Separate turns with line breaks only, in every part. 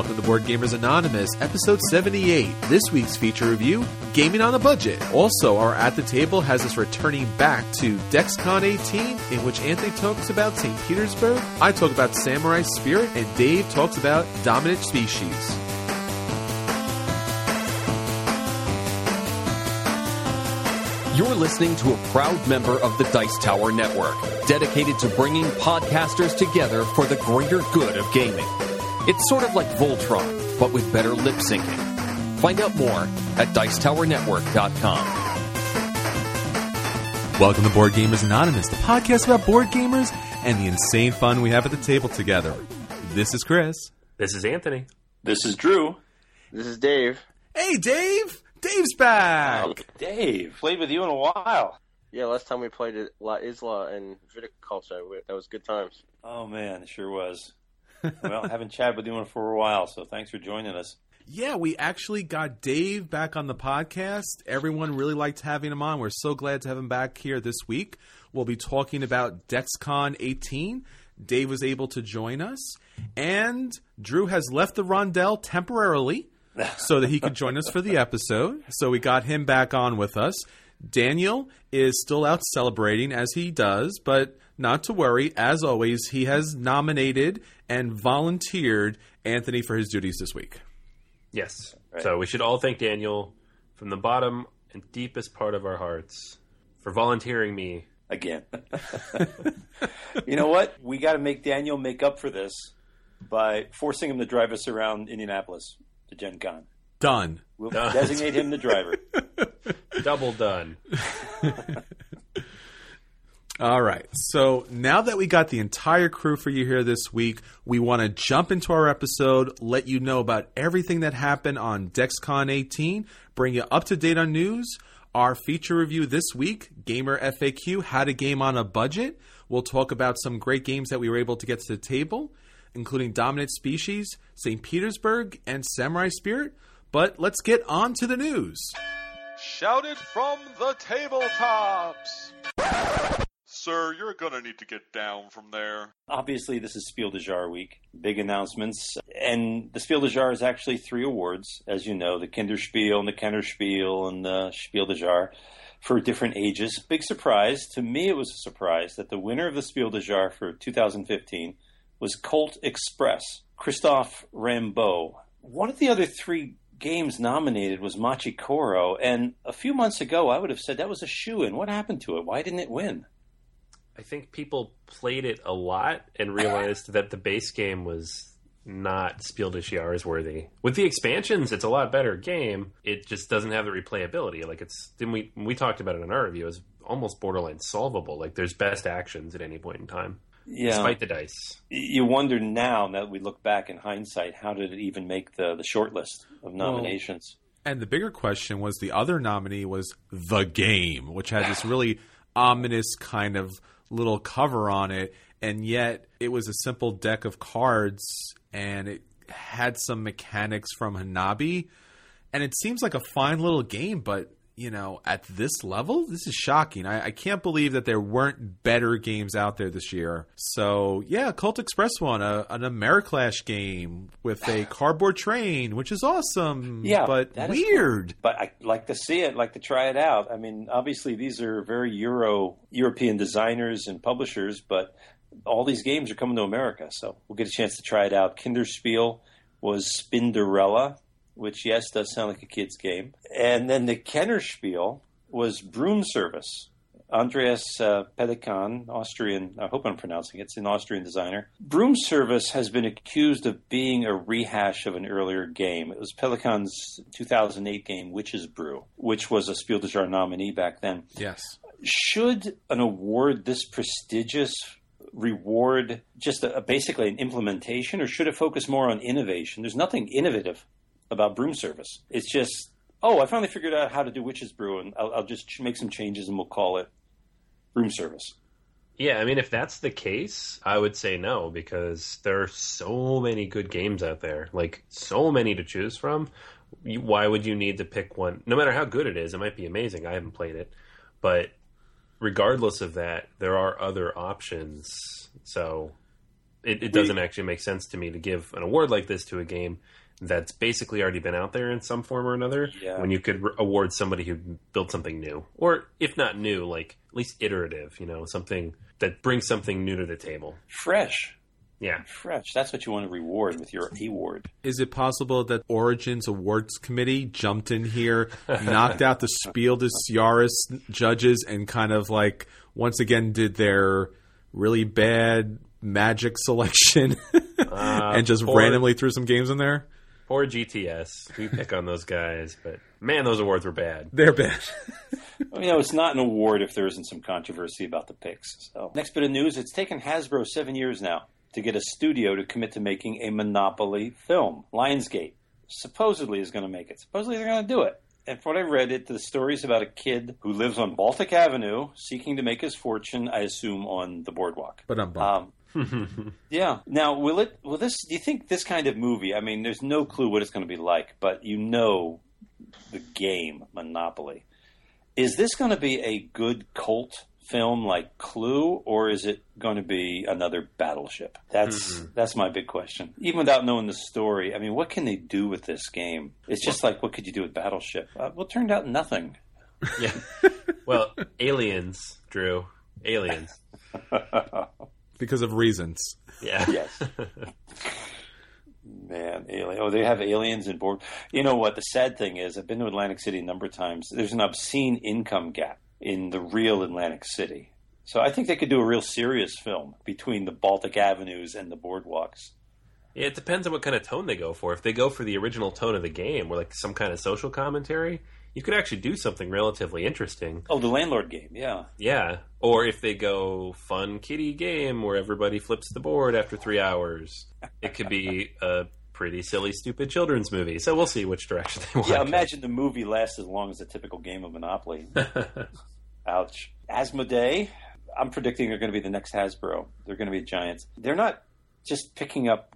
Welcome to Board Gamers Anonymous, episode 78. This week's feature review Gaming on a Budget. Also, our At the Table has us returning back to DexCon 18, in which Anthony talks about St. Petersburg, I talk about Samurai Spirit, and Dave talks about Dominant Species.
You're listening to a proud member of the Dice Tower Network, dedicated to bringing podcasters together for the greater good of gaming. It's sort of like Voltron, but with better lip syncing. Find out more at Dicetowernetwork.com.
Welcome to Board Gamers Anonymous, the podcast about board gamers and the insane fun we have at the table together. This is Chris.
This is Anthony.
This is Drew.
This is Dave.
Hey, Dave! Dave's back!
Dave, played with you in a while.
Yeah, last time we played it, La Isla and Viticulture. We- That was good times.
Oh man, it sure was. Well, I haven't chatted with you for a while, so thanks for joining us.
Yeah, we actually got Dave back on the podcast. Everyone really liked having him on. We're so glad to have him back here this week. We'll be talking about DexCon 18. Dave was able to join us, and Drew has left the rondelle temporarily so that he could join us for the episode. So we got him back on with us. Daniel is still out celebrating as he does, but not to worry. As always, he has nominated and volunteered Anthony for his duties this week.
Yes. So we should all thank Daniel from the bottom and deepest part of our hearts for volunteering me.
Again. you know what? We got to make Daniel make up for this by forcing him to drive us around Indianapolis to Gen Con.
Done.
We'll
Done.
designate him the driver.
Double done.
All right. So now that we got the entire crew for you here this week, we want to jump into our episode, let you know about everything that happened on DexCon 18, bring you up to date on news. Our feature review this week, Gamer FAQ, How to Game on a Budget. We'll talk about some great games that we were able to get to the table, including Dominant Species, St. Petersburg, and Samurai Spirit. But let's get on to the news.
Shouted from the tabletops! Sir, you're gonna need to get down from there.
Obviously, this is Spiel des Jahres week. Big announcements. And the Spiel des Jahres is actually three awards, as you know the Kinderspiel and the Kennerspiel and the Spiel des Jahres for different ages. Big surprise. To me, it was a surprise that the winner of the Spiel des Jahres for 2015 was Colt Express, Christophe Raimbault. One of the other three games nominated was Machi Koro, and a few months ago, I would have said that was a shoe in. What happened to it? Why didn't it win?
I think people played it a lot and realized that the base game was not Spiel des Jahres worthy. With the expansions, it's a lot better game. It just doesn't have the replayability. Like it's then we we talked about it in our review. It's almost borderline solvable. Like there's best actions at any point in time,
Yeah.
despite the dice.
you wonder now, now that we look back in hindsight, how did it even make the, the short list of nominations?
And the bigger question was the other nominee was The Game, which had this really ominous kind of little cover on it. And yet it was a simple deck of cards and it had some mechanics from Hanabi. And it seems like a fine little game, but, you know, at this level, this is shocking. I, I can't believe that there weren't better games out there this year. So, yeah, Colt Express won a, an Ameritrash game with a cardboard train, which is awesome.
Yeah,
but weird.
But I like to see it, like to try it out. I mean, obviously these are very Euro European designers and publishers, but all these games are coming to America, so we'll get a chance to try it out. Kinderspiel was Spinderella, which yes does sound like a kid's game, and then the Kennerspiel was Broom Service. Andreas uh, Pelikan, Austrian, I hope I'm pronouncing it, it's an Austrian designer. Broom Service has been accused of being a rehash of an earlier game. It was Pelikan's 2008 game, Witch's Brew, which was a Spiel des Jahres nominee back then.
Yes.
Should an award this prestigious reward just a, basically an implementation, or should it focus more on innovation? There's nothing innovative about Broom Service. It's just, oh, I finally figured out how to do Witch's Brew, and I'll, I'll just make some changes and we'll call it Broom Service.
Yeah, I mean, if that's the case, I would say no because there are so many good games out there, like so many to choose from. You- Why would you need to pick one? No matter how good it is, it might be amazing. I haven't played it, but regardless of that, there are other options. So it, it doesn't actually make sense to me to give an award like this to a game that's basically already been out there in some form or another.
Yeah.
When you could re- award somebody who built something new, or if not new, like at least iterative. You know, something that brings something new to the table.
Fresh,
Yeah.
fresh. That's what you want to reward with your award.
Is it possible that Origins Awards Committee jumped in here, knocked out the Spiel des Jahres judges, and kind of like once again did their really bad magic selection uh, and just
poor-
randomly threw some games in there?
Poor GTS. We pick on those guys, but man, those awards were bad.
They're bad.
Well, You know, it's not an award if there isn't some controversy about the picks. So, next bit of news: it's taken Hasbro seven years now to get a studio to commit to making a Monopoly film. Lionsgate supposedly is going to make it. Supposedly they're going to do it. And from what I read, it the story is about a kid who lives on Baltic Avenue, seeking to make his fortune. I assume on the boardwalk.
But I'm bummed.
Um, yeah. Now, will it? Will this? Do you think this kind of movie? I mean, there's no clue what it's going to be like, but you know, the game Monopoly. Is this going to be a good cult film like Clue, or is it going to be another Battleship? That's that's my big question. Even without knowing the story, I mean, what can they do with this game? It's just like what could you do with Battleship? Uh, well, it turned out nothing.
Yeah. well, aliens, Drew. Aliens.
because of reasons.
Yeah.
Yes. Man, alien. Oh, they have aliens in board. You know what? The sad thing is, I've been to Atlantic City a number of times. There's an obscene income gap in the real Atlantic City. So I think they could do a real serious film between the Baltic avenues and the boardwalks.
Yeah, it depends on what kind of tone they go for. If they go for the original tone of the game, or like some kind of social commentary, you could actually do something relatively interesting.
Oh, the landlord game. Yeah.
Yeah. Or if they go fun kitty game where everybody flips the board after three hours, it could be a pretty silly, stupid children's movie. So we'll see which direction they want.
Yeah. Imagine the movie lasts as long as a typical game of Monopoly. Ouch. Asmodee. I'm predicting they're going to be the next Hasbro. They're going to be giants. They're not just picking up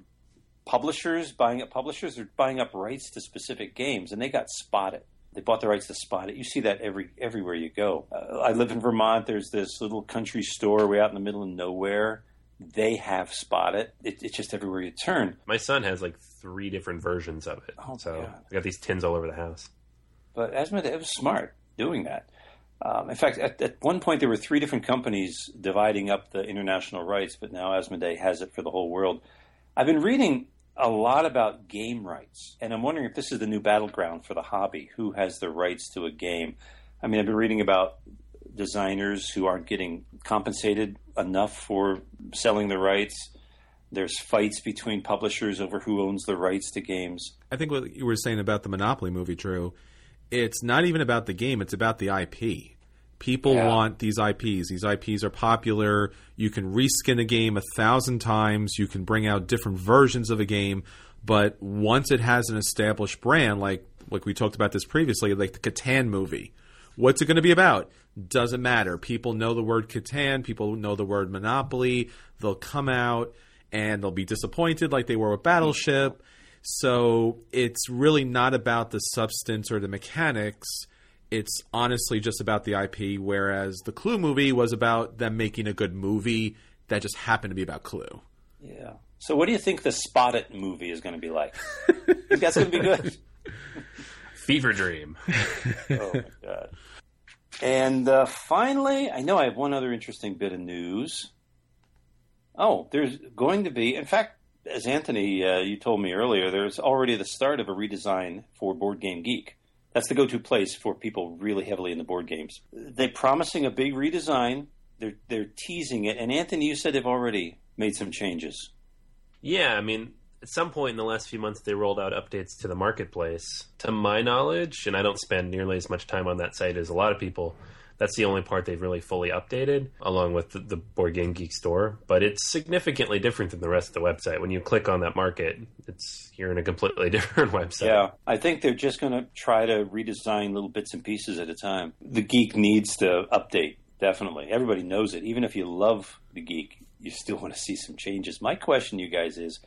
publishers, buying up publishers. They're buying up rights to specific games, and they got spotted. They bought the rights to Spot It. You see that every everywhere you go. Uh, I live in Vermont. There's this little country store way out in the middle of nowhere. They have Spot It. it it's just everywhere you turn.
My son has like three different versions of it.
Oh,
so
God.
I got these tins all over the house.
But Asmodee it was smart doing that. Um, in fact, at, at one point there were three different companies dividing up the international rights, but now Asmodee has it for the whole world. I've been reading a lot about game rights, and I'm wondering if this is the new battleground for the hobby. Who has the rights to a game? I mean, I've been reading about designers who aren't getting compensated enough for selling the rights. There's fights between publishers over who owns the rights to games.
I think what you were saying about the Monopoly movie, Drew, it's not even about the game, it's about the IP. People
Yeah.
want these IPs. These IPs are popular. You can reskin a game a thousand times. You can bring out different versions of a game. But once it has an established brand, like like we talked about this previously, like the Catan movie, what's it going to be about? Doesn't matter. People know the word Catan. People know the word Monopoly. They'll come out and they'll be disappointed, like they were with Battleship. So it's really not about the substance or the mechanics. It's honestly just about the IP. Whereas the Clue movie was about them making a good movie that just happened to be about Clue.
Yeah. So, what do you think the Spot It movie is going to be like? think that's going to be good?
Fever Dream.
Oh my god! And uh, finally, I know I have one other interesting bit of news. Oh, there's going to be, in fact, as Anthony uh, you told me earlier, there's already the start of a redesign for Board Game Geek. That's the go-to place for people really heavily in the board games. They're promising a big redesign. They're they're teasing it, and Anthony, you said they've already made some changes.
Yeah, I mean, at some point in the last few months, they rolled out updates to the marketplace. To my knowledge, and I don't spend nearly as much time on that site as a lot of people, that's the only part they've really fully updated, along with the, the Board Game Geek store. But it's significantly different than the rest of the website. When you click on that market, it's you're in a completely different website.
Yeah, I think they're just going to try to redesign little bits and pieces at a time. The geek needs to update, definitely. Everybody knows it. Even if you love the geek, you still want to see some changes. My question, to you guys, is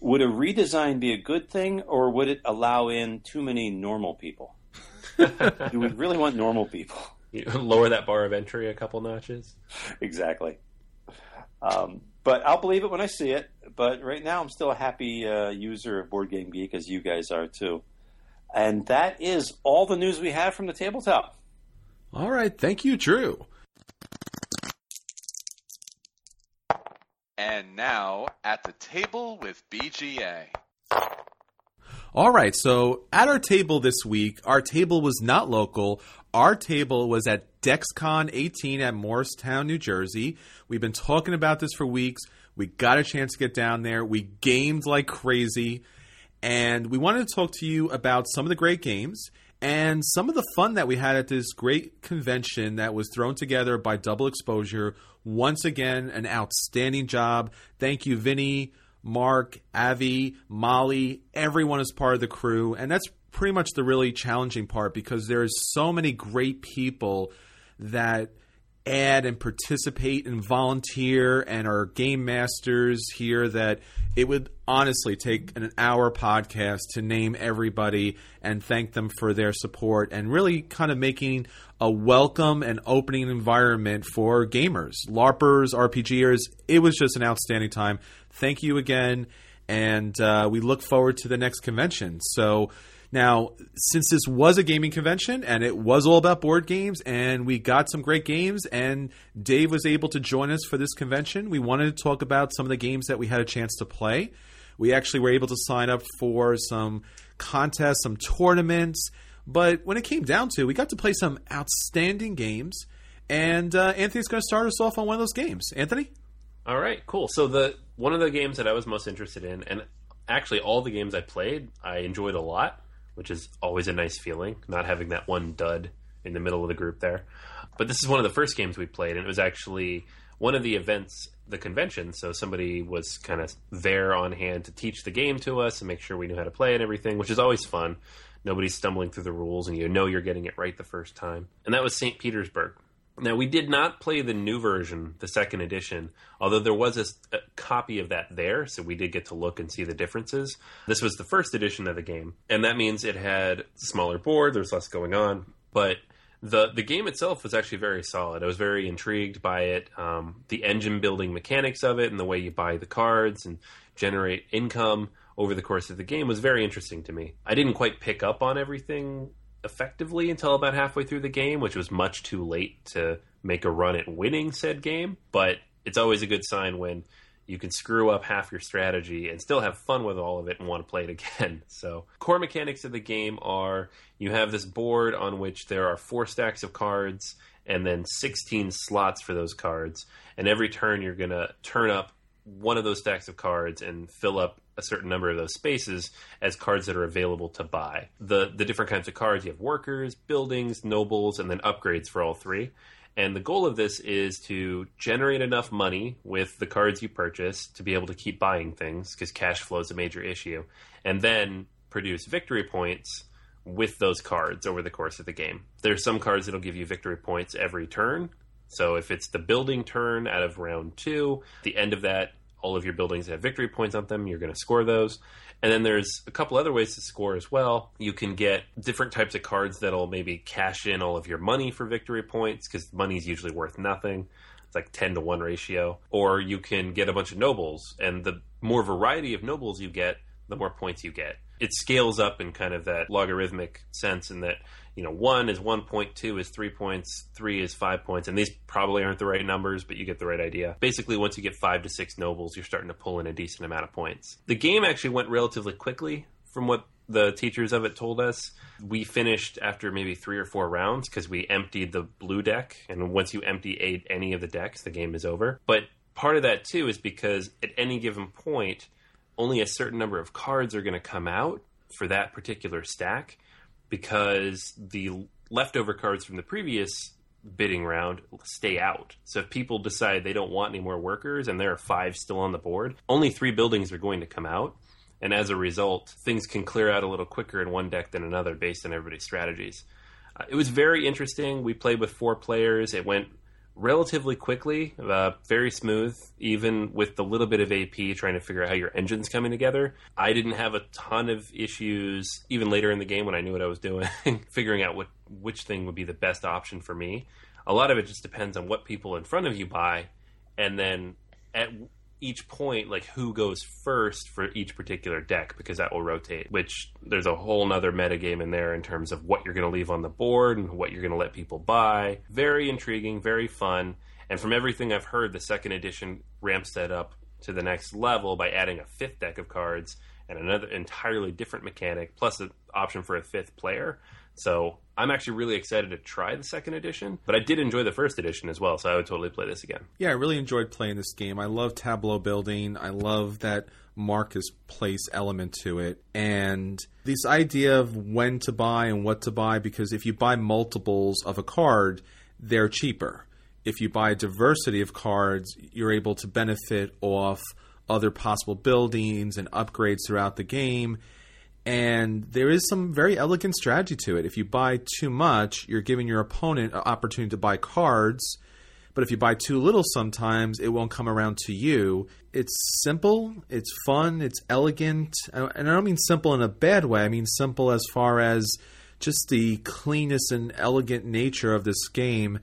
would a redesign be a good thing, or would it allow in too many normal people? Do we really want normal people?
You lower that bar of entry a couple notches.
exactly. Um, but I'll believe it when I see it. But right now, I'm still a happy uh, user of Board Game Geek, as you guys are too. And that is all the news we have from the tabletop.
All right, thank you, Drew.
And now at the table with BGA.
All right, so at our table this week, our table was not local. Our table was at DexCon 18 at Morristown, New Jersey. We've been talking about this for weeks. We got a chance to get down there. We gamed like crazy. And we wanted to talk to you about some of the great games and some of the fun that we had at this great convention that was thrown together by Double Exposure. Once again, an outstanding job. Thank you, Vinny, Mark, Avi, Molly. Everyone is part of the crew. And that's pretty much the really challenging part because there's so many great people that add and participate and volunteer and are game masters here that it would honestly take an hour podcast to name everybody and thank them for their support and really kind of making a welcome and opening environment for gamers, LARPers, RPGers. It was just an outstanding time. Thank you again. And uh, we look forward to the next convention. So, now, since this was a gaming convention and it was all about board games, and we got some great games, and Dave was able to join us for this convention, we wanted to talk about some of the games that we had a chance to play. We actually were able to sign up for some contests, some tournaments, but when it came down to, it, we got to play some outstanding games. And uh, Anthony's going to start us off on one of those games. Anthony,
All right, cool. So the one of the games that I was most interested in, and actually all the games I played, I enjoyed a lot, which is always a nice feeling, not having that one dud in the middle of the group there. But this is one of the first games we played, and it was actually one of the events, the convention. So somebody was kind of there on hand to teach the game to us and make sure we knew how to play and everything, which is always fun. Nobody's stumbling through the rules, and you know you're getting it right the first time. And that was St. Petersburg. Now, we did not play the new version, the second edition, although there was a, a, copy of that there, so we did get to look and see the differences. This was the first edition of the game, and that means it had a smaller board, there's less going on, but the the game itself was actually very solid. I was very intrigued by it, um, the engine building mechanics of it, and the way you buy the cards and generate income over the course of the game was very interesting to me. I didn't quite pick up on everything effectively until about halfway through the game, which was much too late to make a run at winning said game. But it's always a good sign when you can screw up half your strategy and still have fun with all of it and want to play it again. So, core mechanics of the game are you have this board on which there are four stacks of cards and then 16 slots for those cards. And every turn, you're going to turn up one of those stacks of cards and fill up a certain number of those spaces as cards that are available to buy. The the different kinds of cards you have workers, buildings, nobles, and then upgrades for all three. And the goal of this is to generate enough money with the cards you purchase to be able to keep buying things because cash flow is a major issue, and then produce victory points with those cards over the course of the game. There's some cards that'll give you victory points every turn. So if it's the building turn out of round two, the end of that all of your buildings have victory points on them. You're going to score those. And then there's a couple other ways to score as well. You can get different types of cards that'll maybe cash in all of your money for victory points because money is usually worth nothing. It's like 10 to 1 ratio. Or you can get a bunch of nobles. And the more variety of nobles you get, the more points you get. It scales up in kind of that logarithmic sense in that you know, one is one point, two is three points, three is five points, and these probably aren't the right numbers, but you get the right idea. Basically, once you get five to six nobles, you're starting to pull in a decent amount of points. The game actually went relatively quickly from what the teachers of it told us. We finished after maybe three or four rounds because we emptied the blue deck, and once you empty eight, any of the decks, the game is over. But part of that too is because at any given point, only a certain number of cards are going to come out for that particular stack because the leftover cards from the previous bidding round stay out. So if people decide they don't want any more workers and there are five still on the board, only three buildings are going to come out. And as a result, things can clear out a little quicker in one deck than another based on everybody's strategies. Uh, it was very interesting. We played with four players. It went relatively quickly, uh, very smooth, even with the little bit of AP trying to figure out how your engine's coming together. I didn't have a ton of issues even later in the game when I knew what I was doing, figuring out what which thing would be the best option for me. A lot of it just depends on what people in front of you buy, and then at each point like who goes first for each particular deck because that will rotate which there's a whole nother metagame in there in terms of what you're going to leave on the board and what you're going to let people buy. Very intriguing very fun and from everything i've heard the second edition ramps that up to the next level by adding a fifth deck of cards and another entirely different mechanic plus an option for a fifth player so I'm actually really excited to try the second edition, but I did enjoy the first edition as well, so I would totally play this again.
Yeah, I really enjoyed playing this game. I love tableau building. I love that marcus place element to it. And this idea of when to buy and what to buy, because if you buy multiples of a card, they're cheaper. If you buy a diversity of cards, you're able to benefit off other possible buildings and upgrades throughout the game and there is some very elegant strategy to it. If you buy too much, you're giving your opponent an opportunity to buy cards. But if you buy too little, sometimes it won't come around to you. It's simple, it's fun, it's elegant. Uh, and I don't mean simple in a bad way, I mean simple as far as just the cleanness and elegant nature of this game.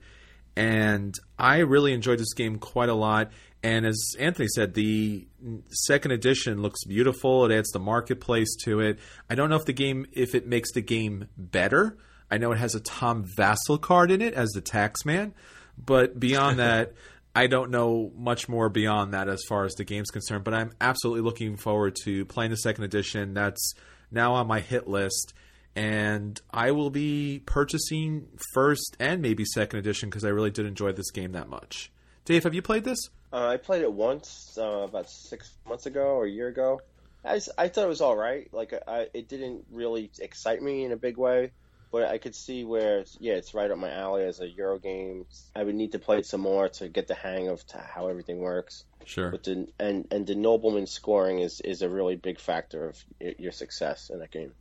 And I really enjoyed this game quite a lot. And as Anthony said, the second edition looks beautiful. It adds the marketplace to it. I don't know if the game if it makes the game better. I know it has a Tom Vasel card in it as the taxman, but beyond that, I don't know much more beyond that as far as the game's concerned. But I'm absolutely looking forward to playing the second edition. That's now on my hit list. And I will be purchasing first and maybe second edition because I really did enjoy this game that much. Dave, have you played this?
Uh, I played it once uh, about six months ago or a year ago. I, I thought it was all right. Like I, it didn't really excite me in a big way, but I could see where yeah, it's right up my alley as a Euro game. I would need to play it some more to get the hang of how everything works.
Sure.
But the, and and the nobleman scoring is is a really big factor of your success in that game.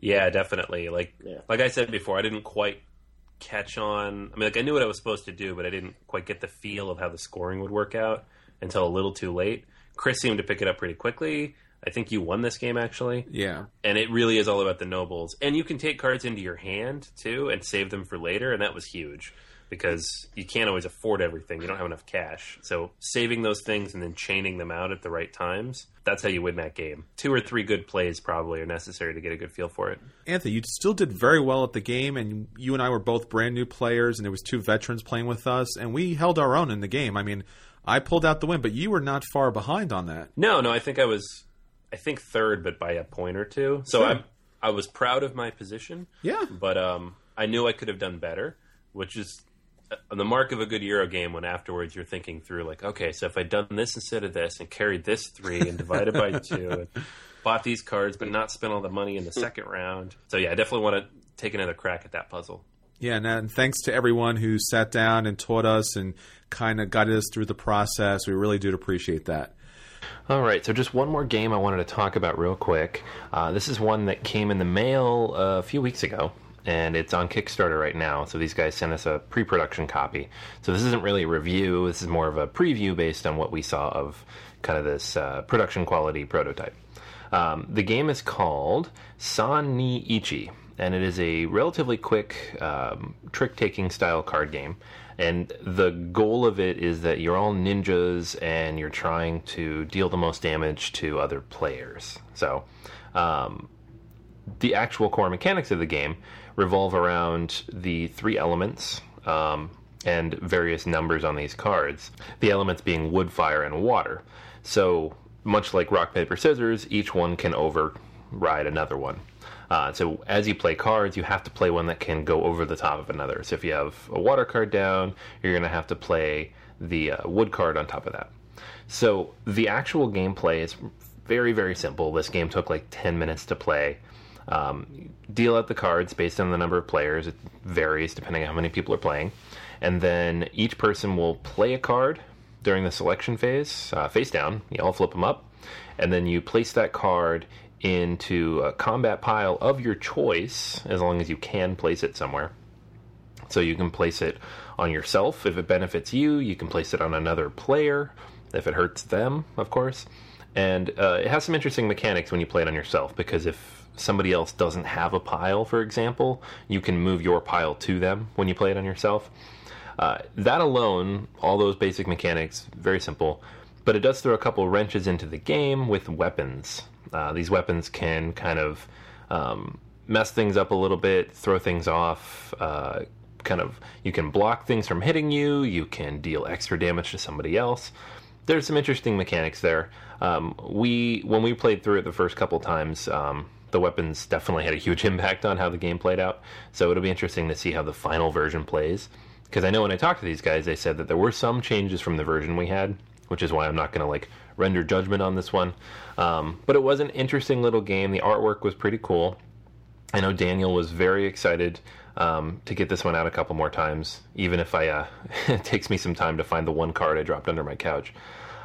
Yeah, definitely. Like
Yeah.
like I said before, I didn't quite catch on. I mean, like I knew what I was supposed to do, but I didn't quite get the feel of how the scoring would work out until a little too late. Chris seemed to pick it up pretty quickly. I think you won this game actually,
Yeah.
and it really is all about the nobles. And you can take cards into your hand too and save them for later, and that was huge because you can't always afford everything. You don't have enough cash. So saving those things and then chaining them out at the right times, that's how you win that game. Two or three good plays probably are necessary to get a good feel for it.
Anthony, you still did very well at the game, and you and I were both brand new players, and there was two veterans playing with us, and we held our own in the game. I mean, I pulled out the win, but you were not far behind on that.
No, no, I think I was, I think third, but by a point or two. So
Sure.
I, I was proud of my position.
Yeah.
but um, I knew I could have done better, which is the mark of a good Euro game. When afterwards you're thinking through, like, okay, so if I'd done this instead of this, and carried this three, and divided by two, and bought these cards, but not spent all the money in the second round. So yeah, I definitely want to take another crack at that puzzle.
Yeah, and, and thanks to everyone who sat down and taught us and kind of guided us through the process. We really do appreciate that.
All right, so just one more game I wanted to talk about real quick. Uh, this is one that came in the mail uh, a few weeks ago, and it's on Kickstarter right now. So these guys sent us a pre production copy. So this isn't really a review, this is more of a preview based on what we saw of kind of this uh, production quality prototype. Um, the game is called San ni Ichi, and it is a relatively quick um, trick taking style card game. And the goal of it is that you're all ninjas and you're trying to deal the most damage to other players. So, um, the actual core mechanics of the game revolve around the three elements um, and various numbers on these cards. The elements being wood, fire, and water. So, much like rock, paper, scissors, each one can override another one. Uh, so, as you play cards, you have to play one that can go over the top of another. So, if you have a water card down, you're going to have to play the uh, wood card on top of that. So, the actual gameplay is very, very simple. This game took like 10 minutes to play. Um, deal out the cards based on the number of players. It varies depending on how many people are playing. And then each person will play a card during the selection phase, uh, face down. You all flip them up. And then you place that card into a combat pile of your choice, as long as you can place it somewhere. So you can place it on yourself if it benefits you. You can place it on another player if it hurts them, of course. And uh, it has some interesting mechanics when you play it on yourself because if somebody else doesn't have a pile, for example, you can move your pile to them when you play it on yourself.
Uh, that alone, all those basic mechanics, very simple, but it does throw a couple wrenches into the game with weapons. Uh, these weapons can kind of um, mess things up a little bit, throw things off. Uh, kind of, you can block things from hitting you. You can deal extra damage to somebody else. There's some interesting mechanics there. Um, we when we played through it the first couple times, um, the weapons definitely had a huge impact on how the game played out. So it'll be interesting to see how the final version plays. Because I know when I talked to these guys, they said that there were some changes from the version we had, which is why I'm not going to like render judgment on this one. Um, but it was an interesting little game. The artwork was pretty cool. I know Daniel was very excited um, to get this one out a couple more times, even if I uh, it takes me some time to find the one card I dropped under my couch.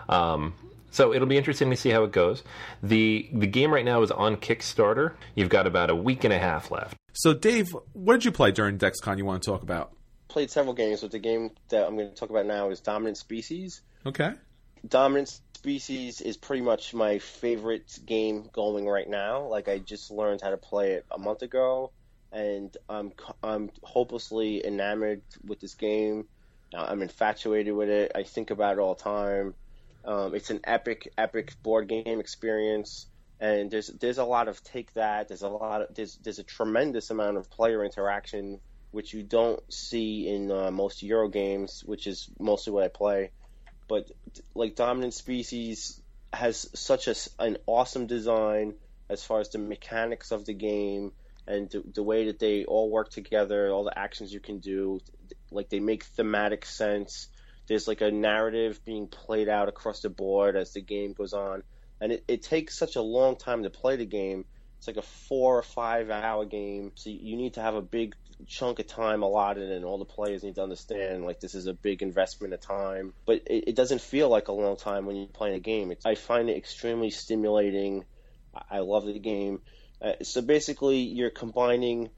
Um, so it'll be interesting to see how it goes. the The game right now is on Kickstarter. You've got about a week and a half left.
So, Dave, what did you play during DexCon? You want to talk about?
Played several games, but the game that I'm going to talk about now is Dominant Species.
Okay.
Dominant Species is pretty much my favorite game going right now. Like I just learned how to play it a month ago, and I'm I'm hopelessly enamored with this game. I'm infatuated with it. I think about it all the time. Um, it's an epic, epic board game experience, and there's there's a lot of take that. There's a lot of there's there's a tremendous amount of player interaction, which you don't see in uh, most Euro games, which is mostly what I play but like dominant species has such a, an awesome design as far as the mechanics of the game and the, the, way that they all work together, all the actions you can do, like they make thematic sense. There's like a narrative being played out across the board as the game goes on, and it, it takes such a long time to play the game. It's like a four or five hour game, so you need to have a big chunk of time allotted, and all the players need to understand like this is a big investment of time. But it, it doesn't feel like a long time when you're playing a game. It's, I find it extremely stimulating. I, love the game. Uh, so basically, you're combining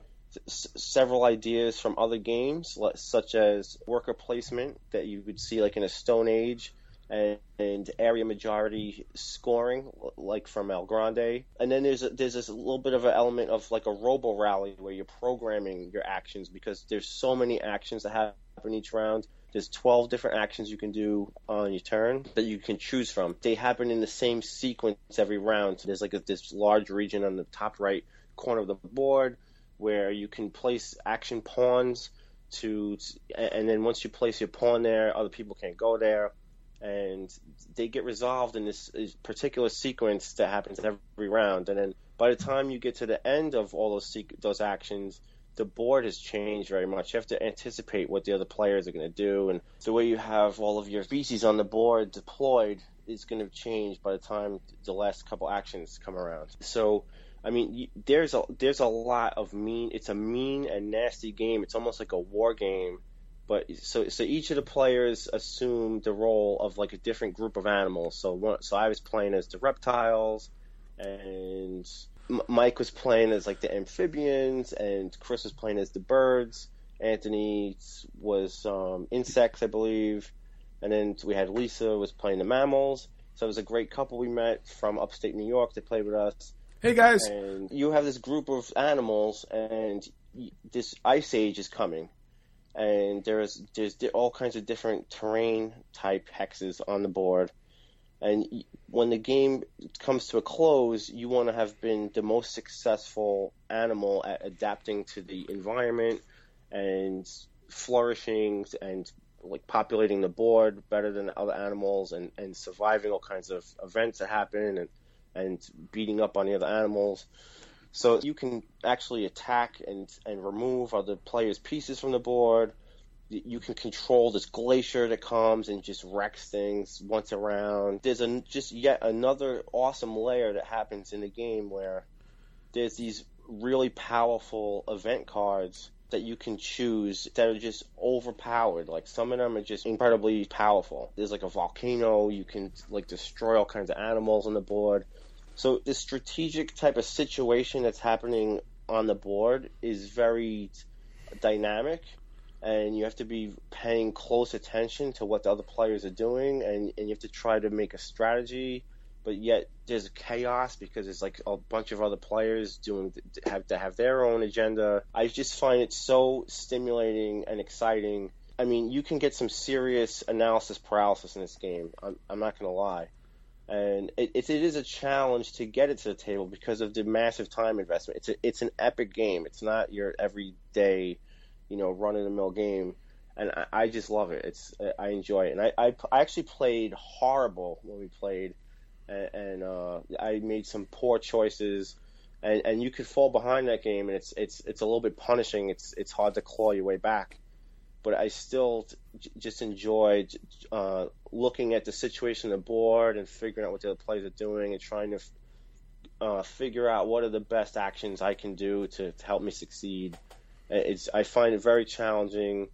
several ideas from other games, such as worker placement that you would see like in a Stone Age and, and area majority scoring, like from El Grande. And then there's a, there's this little bit of an element of like a robo rally where you're programming your actions because there's so many actions that happen each round. There's 12 different actions you can do on your turn that you can choose from. They happen in the same sequence every round. So There's like a, this large region on the top right corner of the board where you can place action pawns to, and then once you place your pawn there, other people can't go there and they get resolved in this, particular sequence that happens every round. And then by the time you get to the end of all those sequ- those actions, the board has changed very much. You have to anticipate what the other players are going to do, and the way you have all of your species on the board deployed is going to change by the time the last couple actions come around. So. I mean, there's a there's a lot of mean. It's a mean and nasty game. It's almost like a war game but so so each of the players assumed the role of like a different group of animals. So one, so I was playing as the reptiles, and Mike was playing as like the amphibians, and Chris was playing as the birds. Anthony was um, insects, I believe, and then we had Lisa was playing the mammals. So it was a great couple we met from upstate New York. They played with us.
Hey guys!
And you have this group of animals, and this ice age is coming and there's there's all kinds of different terrain type hexes on the board. And when the game comes to a close, you want to have been the most successful animal at adapting to the environment and flourishing and like populating the board better than other animals and, and surviving all kinds of events that happen and and beating up on the other animals. So you can actually attack and, and remove other players' pieces from the board. You can control this glacier that comes and just wrecks things once around. There's a, just yet another awesome layer that happens in the game where there's these really powerful event cards that you can choose that are just overpowered. Like some of them are just incredibly powerful. There's like a volcano, you can like destroy all kinds of animals on the board. So the strategic type of situation that's happening on the board is very dynamic, and you have to be paying close attention to what the other players are doing, and, and you have to try to make a strategy. But yet there's chaos because it's like a bunch of other players doing have to have their own agenda. I just find it so stimulating and exciting I mean, you can get some serious analysis paralysis in this game. I'm, I'm not to lie. And it, it, it is a challenge to get it to the table because of the massive time investment. It's a, it's an epic game. It's not your everyday, you know, run of the mill game. And I, I just love it. It's I enjoy it. And I, I, I actually played horrible when we played, and, and uh, I made some poor choices and and you could fall behind that game, and it's it's it's a little bit punishing. It's it's hard to claw your way back, but I still just enjoyed uh, looking at the situation on the board and figuring out what the other players are doing and trying to uh, figure out what are the best actions I can do to, to help me succeed. It's I find it very challenging,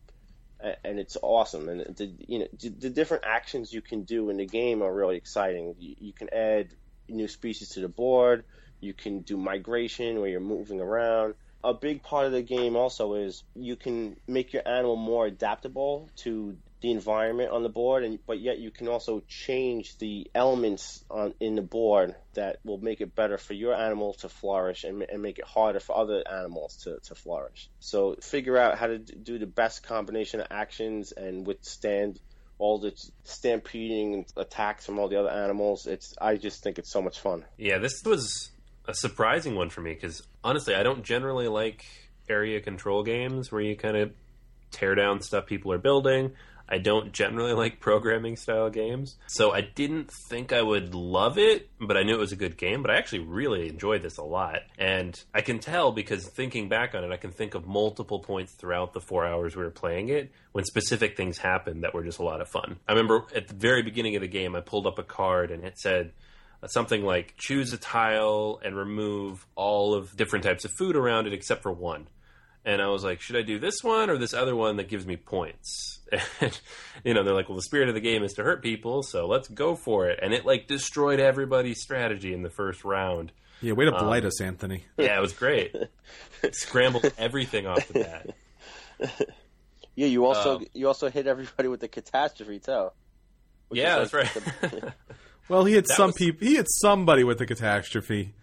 and it's awesome. And the you know the different actions you can do in the game are really exciting. You, you can add new species to the board you can do migration where you're moving around. A big part of the game also is you can make your animal more adaptable to the environment on the board, and but yet you can also change the elements on in the board that will make it better for your animal to flourish and, and make it harder for other animals to, to flourish. So figure out how to do the best combination of actions and withstand all the stampeding attacks from all the other animals. It's I just think it's so much fun.
Yeah, this was a surprising one for me because honestly, I don't generally like area control games where you kind of tear down stuff people are building. I don't generally like programming style games. So I didn't think I would love it, but I knew it was a good game. But I actually really enjoyed this a lot. And I can tell because thinking back on it, I can think of multiple points throughout the four hours we were playing it when specific things happened that were just a lot of fun. I remember at the very beginning of the game, I pulled up a card and it said, something like choose a tile and remove all of different types of food around it except for one. And I was like, should I do this one or this other one that gives me points? And, you know, they're like, well, the spirit of the game is to hurt people, so let's go for it. And it like destroyed everybody's strategy in the first round.
Yeah, way to blight um, us, Anthony.
Yeah, it was great. Scrambled everything off the bat.
Yeah, you also um, you also hit everybody with the catastrophe too.
Yeah, that's right. The,
well, he hit some was... people. He hit somebody with the catastrophe.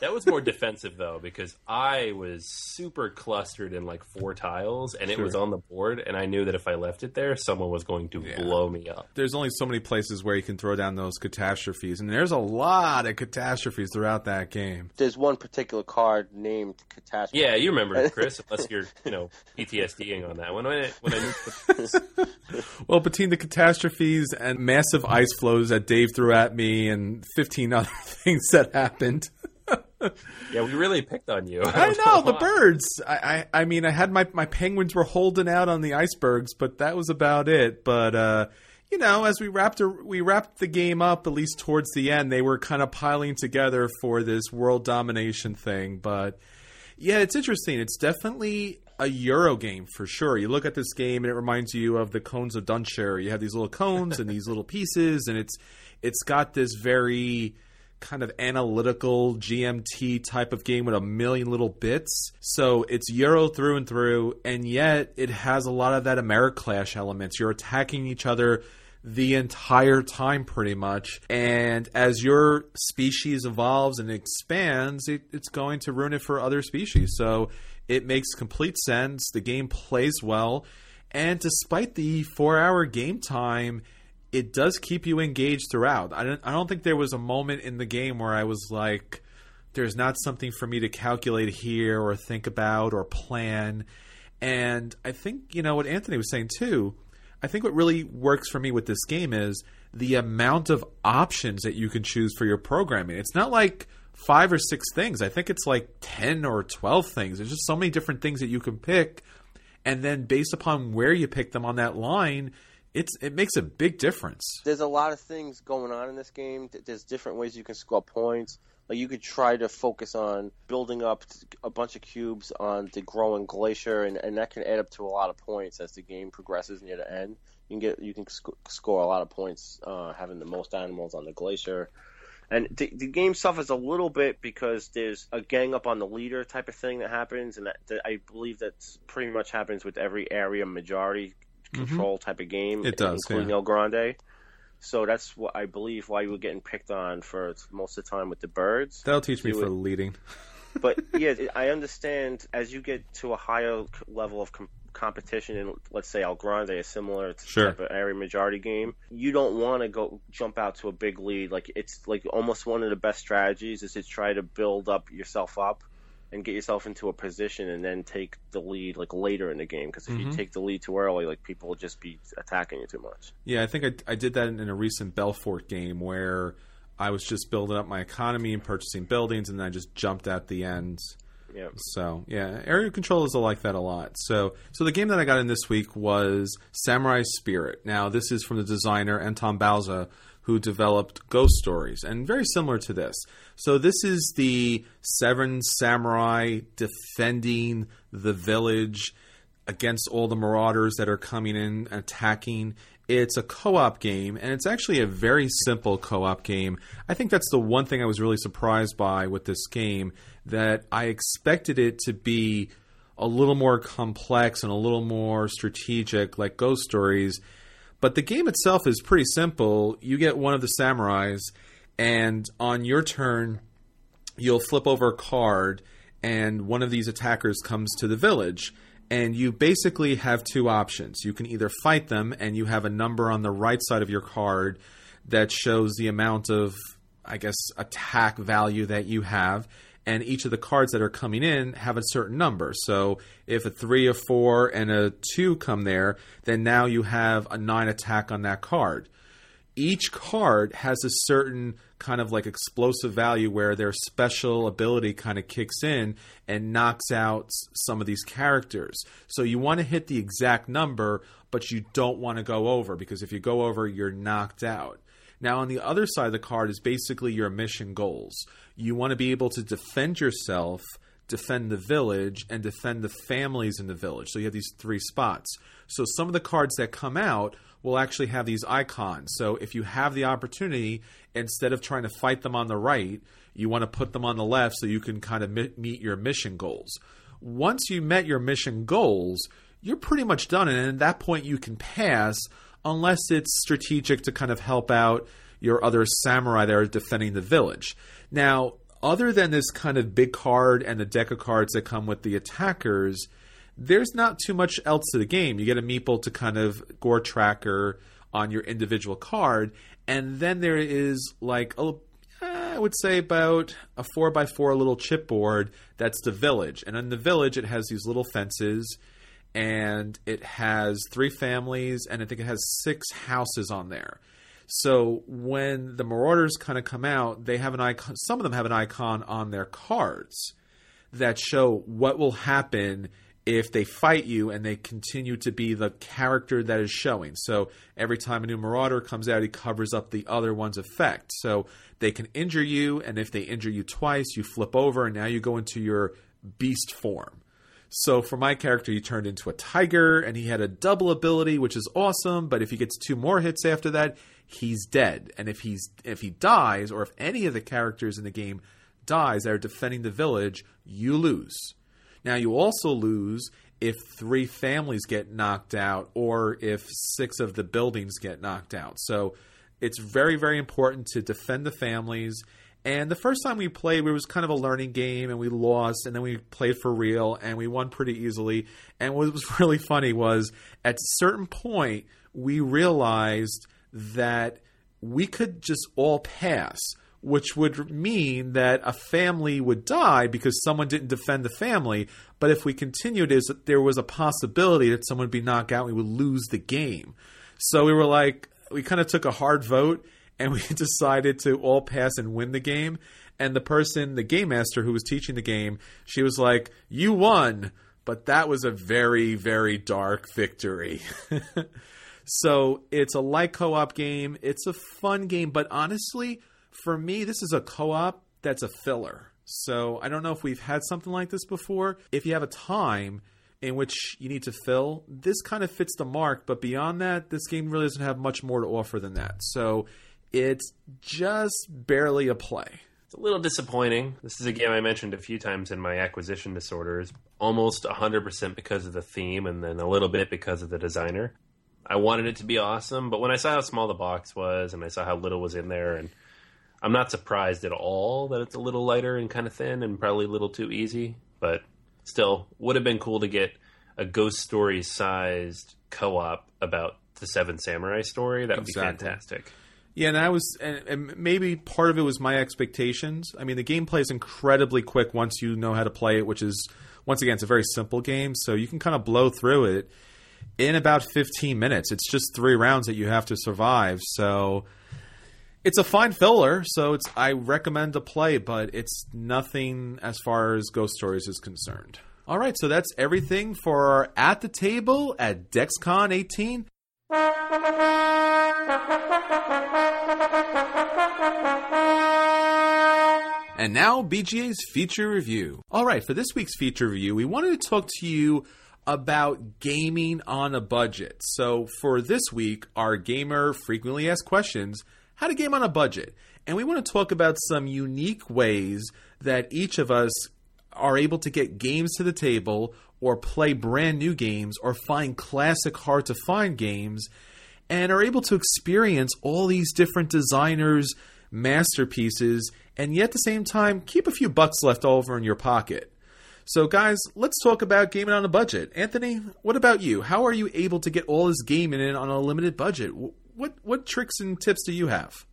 That was more defensive though, because I was super clustered in like four tiles, and sure. it was on the board, and I knew that if I left it there, someone was going to yeah. blow me up.
There's only so many places where you can throw down those catastrophes, and there's a lot of catastrophes throughout that game.
There's one particular card named catastrophe.
Yeah, you remember it, Chris, unless you're you know PTSDing on that one. When I, when I
well, between the catastrophes and massive ice flows that Dave threw at me, and 15 other things that happened
yeah, we really picked on you.
I, know, the birds. I, I, I mean, I had my my penguins were holding out on the icebergs, but that was about it. But uh, you know, as we wrapped a, we wrapped the game up, at least towards the end, they were kind of piling together for this world domination thing. But yeah, it's interesting. It's definitely a Euro game for sure. You look at this game and it reminds you of the cones of Dunshire. You have these little cones and these little pieces, and it's it's got this very kind of analytical GMT type of game with a million little bits. So it's Euro through and through, and yet it has a lot of that Ameritrash elements. You're attacking each other the entire time pretty much and as your species evolves and expands it, it's going to ruin it for other species so it makes complete sense the game plays well and despite the four hour game time it does keep you engaged throughout. I don't I don't think there was a moment in the game where I was like there's not something for me to calculate here or think about or plan. And I think, you know, what Anthony was saying too, I think what really works for me with this game is the amount of options that you can choose for your programming. It's not like five or six things. I think it's like 10 or 12 things. There's just so many different things that you can pick. And then based upon where you pick them on that line, it's it makes a big difference.
There's a lot of things going on in this game. There's different ways you can score points. Like you could try to focus on building up a bunch of cubes on the growing glacier, and, and that can add up to a lot of points as the game progresses near the end. You can get you can sc- score a lot of points uh, having the most animals on the glacier. And the, the, game suffers a little bit because there's a gang up on the leader type of thing that happens, and that, that I believe that pretty much happens with every area majority. Control mm-hmm. type of game.
It does,
including
yeah.
El Grande. So that's what I believe why you were getting picked on for most of the time with the birds.
That'll teach me for leading.
but yeah, I understand as you get to a higher level of com- competition in, let's say El Grande, a similar
Sure.
type of area majority game, you don't want to go jump out to a big lead. Like it's like almost one of the best strategies is to try to build up yourself up and get yourself into a position and then take the lead like later in the game. Because if
Mm-hmm.
you take the lead too early, like people will just be attacking you too much.
Yeah, I think I, I did that in a recent Belfort game where I was just building up my economy and purchasing buildings, and then I just jumped at the end.
Yeah.
So yeah, area controllers are like that a lot. So so the game that I got in this week was Samurai Spirit. Now this is from the designer Anton Bauza, who developed Ghost Stories, and very similar to this. So this is the seven samurai defending the village against all the marauders that are coming in attacking. It's a co-op game, and it's actually a very simple co-op game. I think that's the one thing I was really surprised by with this game that I expected it to be a little more complex and a little more strategic, like Ghost Stories. But the game itself is pretty simple. You get one of the samurais, and on your turn, you'll flip over a card, and one of these attackers comes to the village. And you basically have two options. You can either fight them, and you have a number on the right side of your card that shows the amount of, I guess, attack value that you have. And each of the cards that are coming in have a certain number. So if a three, a four, and a two come there, then now you have a nine attack on that card each card has a certain kind of like explosive value where their special ability kind of kicks in and knocks out some of these characters. So you want to hit the exact number, but you don't want to go over because if you go over, you're knocked out. Now, on the other side of the card is basically your mission goals. You want to be able to defend yourself, defend the village, and defend the families in the village. So you have these three spots. So some of the cards that come out will actually have these icons. So if you have the opportunity, instead of trying to fight them on the right, you want to put them on the left so you can kind of meet your mission goals. Once you met your mission goals, you're pretty much done. And at that point, you can pass unless it's strategic to kind of help out your other samurai that are defending the village. Now, other than this kind of big card and the deck of cards that come with the attackers, there's not too much else to the game. You get a meeple to kind of gore tracker on your individual card, and then there is like a eh, I would say about a four by four little chipboard that's the village. And in the village, it has these little fences and it has three families and I think it has six houses on there. So when the marauders kind of come out, they have an icon, some of them have an icon on their cards that show what will happen if they fight you and they continue to be the character that is showing. So every time a new marauder comes out, he covers up the other one's effect. So they can injure you, and if they injure you twice, you flip over, and now you go into your beast form. So for my character, he turned into a tiger, and he had a double ability, which is awesome. But if he gets two more hits after that, he's dead. And if he's if he dies, or if any of the characters in the game dies that are defending the village, you lose. Now you also lose if three families get knocked out, or if six of the buildings get knocked out. So it's very very important to defend the families. And the first time we played, it was kind of a learning game, and we lost, and then we played for real, and we won pretty easily. And what was really funny was at a certain point, we realized that we could just all pass, which would mean that a family would die because someone didn't defend the family. But if we continued, is that there was a possibility that someone would be knocked out, and we would lose the game. So we were like, we kind of took a hard vote and we decided to all pass and win the game. And the person, the game master who was teaching the game, she was like, You won, but that was a very, very dark victory. so it's a light co op game. It's a fun game, but honestly, for me, this is a co op that's a filler. So I don't know if we've had something like this before. If you have a time, in which you need to fill. This kind of fits the mark, but beyond that, this game really doesn't have much more to offer than that. So it's just barely a play.
It's a little disappointing. This is a game I mentioned a few times in my acquisition disorders, almost 100% because of the theme and then a little bit because of the designer. I wanted it to be awesome, but when I saw how small the box was and I saw how little was in there, and I'm not surprised at all that it's a little lighter and kind of thin and probably a little too easy, but still would have been cool to get a Ghost Story sized co op about the Seven Samurai story, that would
Exactly.
be fantastic.
Yeah, and I was, and, maybe part of it was my expectations. I mean, the gameplay is incredibly quick once you know how to play it, which is, once again, it's a very simple game, so you can kind of blow through it in about 15 minutes. It's just three rounds that you have to survive, so it's a fine filler. So it's I recommend to play, but it's nothing as far as Ghost Stories is concerned. All right, so that's everything for at the table at DexCon 18. And now, BGA's feature review. All right, for this week's feature review, we wanted to talk to you about gaming on a budget. So, for this week, our gamer frequently asked questions how to game on a budget. And we want to talk about some unique ways that each of us are able to get games to the table or play brand new games or find classic hard to find games and are able to experience all these different designers' masterpieces and yet at the same time keep a few bucks left over in your pocket. So, guys, let's talk about gaming on a budget. Anthony, what about you? How are you able to get all this gaming in on a limited budget? What what tricks and tips do you have?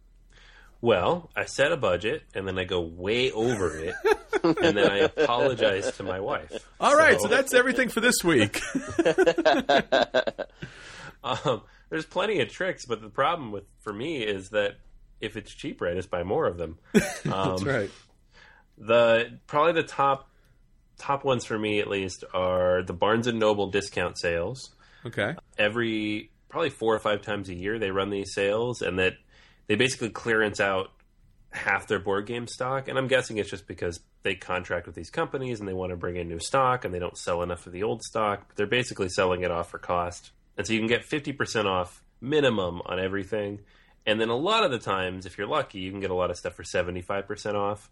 Well, I set a budget and then I go way over it, and then I apologize to my wife.
All right, so that's everything for this week.
Um, there's plenty of tricks, but the problem with for me is that if it's cheaper, I just buy more of them. Um,
That's right.
The probably the top top ones for me at least are the Barnes and Noble discount sales.
Okay.
Every probably four or five times a year they run these sales, and that they basically clearance out half their board game stock. And I'm guessing it's just because they contract with these companies and they want to bring in new stock, and they don't sell enough of the old stock. But they're basically selling it off for cost, and so you can get 50% off minimum on everything. And then a lot of the times, if you're lucky, you can get a lot of stuff for 75% off.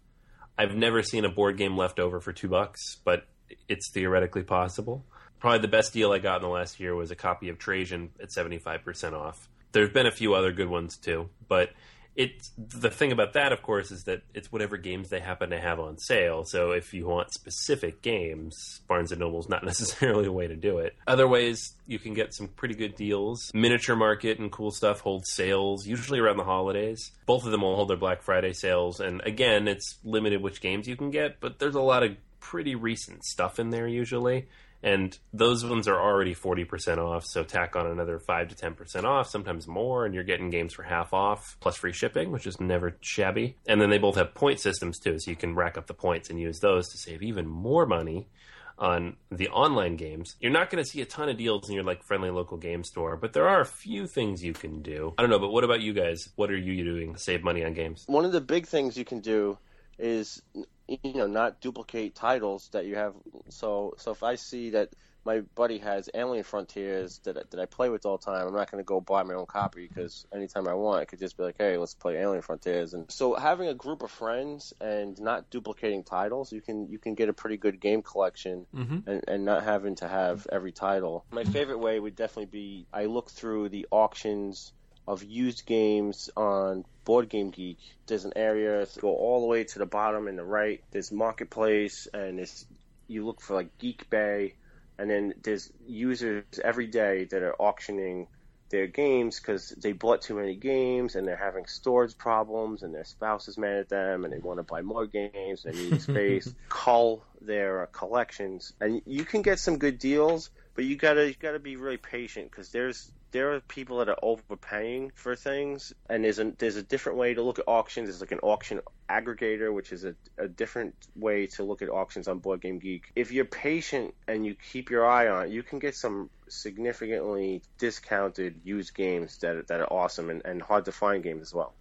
I've never seen a board game left over for two bucks, but it's theoretically possible. Probably the best deal I got in the last year was a copy of Trajan at 75% off. There's been a few other good ones too, but it's the thing about that, of course, is that it's whatever games they happen to have on sale. So if you want specific games, Barnes and Noble's not necessarily a way to do it. Other ways you can get some pretty good deals. Miniature Market and Cool Stuff hold sales usually around the holidays. Both of them will hold their Black Friday sales, and again, it's limited which games you can get, but there's a lot of pretty recent stuff in there usually and those ones are already 40% off so tack on another 5 to 10% off sometimes more and you're getting games for half off plus free shipping which is never shabby. And then they both have point systems too so you can rack up the points and use those to save even more money on the online games. You're not going to see a ton of deals in your like friendly local game store but there are a few things you can do. I don't know but what about you guys? What are you doing to save money on games?
One of the big things you can do is you know not duplicate titles that you have. So so if I see that my buddy has Alien Frontiers that I- that I play with all the time, I'm not going to go buy my own copy because anytime I want, I could just be like, hey, let's play Alien Frontiers. And so having a group of friends and not duplicating titles, you can you can get a pretty good game collection mm-hmm. and, and not having to have every title. My favorite way would definitely be I look through the auctions of used games on Board Game Geek. There's an area go all the way to the bottom and the right. There's Marketplace, and it's you look for like Geek Bay, and then there's users every day that are auctioning their games because they bought too many games and they're having storage problems and their spouse is mad at them and they want to buy more games and they need space. Cull their uh, collections and you can get some good deals, but you gotta you gotta be really patient because there's there are people that are overpaying for things, and there's a there's a different way to look at auctions. There's like an auction aggregator, which is a, a different way to look at auctions on Board Game Geek. If you're patient and you keep your eye on it, you can get some significantly discounted used games that that are awesome and, and hard to find games as well.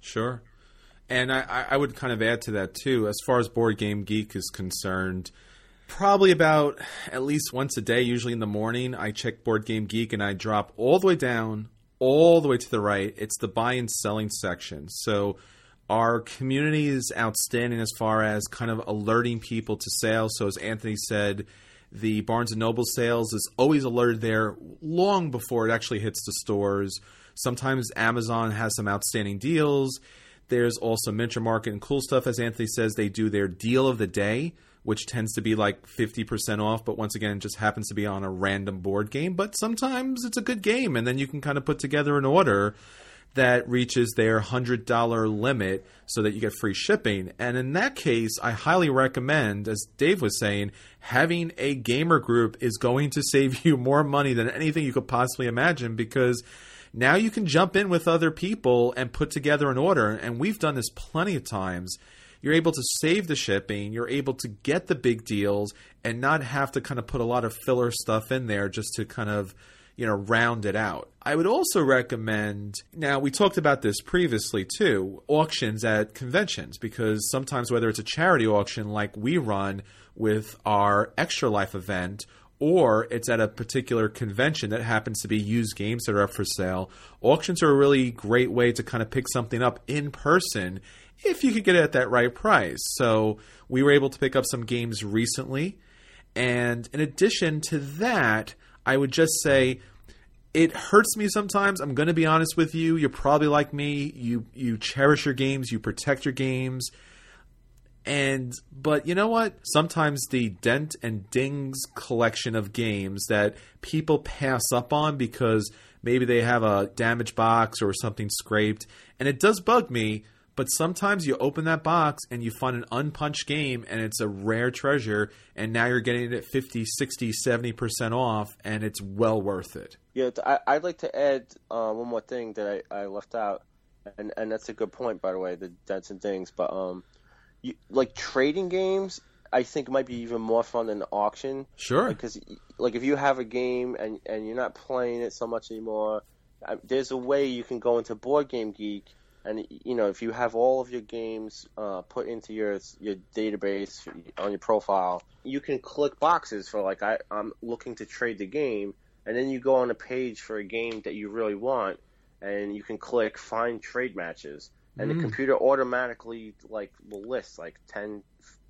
Sure. And I- I would kind of add to that too. As far as Board Game Geek is concerned, probably about at least once a day, usually in the morning, I check Board Game Geek and I drop all the way down, all the way to the right. It's the buy and selling section. So our community is outstanding as far as kind of alerting people to sales. So as Anthony said, the Barnes and Noble sales is always alerted there long before it actually hits the stores. Sometimes Amazon has some outstanding deals. There's also Miniature Market and Cool Stuff, as Anthony says, they do their deal of the day, which tends to be like 50% off, but once again, it just happens to be on a random board game. But sometimes it's a good game, and then you can kind of put together an order that reaches their $100 limit so that you get free shipping. And in that case, I highly recommend, as Dave was saying, having a gamer group is going to save you more money than anything you could possibly imagine because now you can jump in with other people and put together an order. And we've done this plenty of times. You're able to save the shipping, you're able to get the big deals, and not have to kind of put a lot of filler stuff in there just to kind of you know, round it out. I would also recommend, now we talked about this previously too, auctions at conventions, because sometimes whether it's a charity auction like we run with our Extra Life event, or it's at a particular convention that happens to be used games that are up for sale, auctions are a really great way to kind of pick something up in person if you could get it at that right price. So we were able to pick up some games recently. And in addition to that, I would just say it hurts me sometimes. I'm going to be honest with you. You're probably like me. You you cherish your games, you protect your games. And but you know what? Sometimes the dent and dings collection of games that people pass up on because maybe they have a damaged box or something scraped, and it does bug me but sometimes you open that box and you find an unpunched game and it's a rare treasure and now you're getting it at 50, 60, 70% off and it's well worth it.
Yeah, I, would like to add uh, one more thing that I, I left out. And, and that's a good point, by the way, the dents and things. But um, you, like trading games, I think might be even more fun than auction.
Sure.
Because like if you have a game and and you're not playing it so much anymore, there's a way you can go into Board Game Geek and you know if you have all of your games uh, put into your your database on your profile, you can click boxes for like I, I'm looking to trade the game, and then you go on a page for a game that you really want, and you can click find trade matches, and mm. the computer automatically like will list like 10,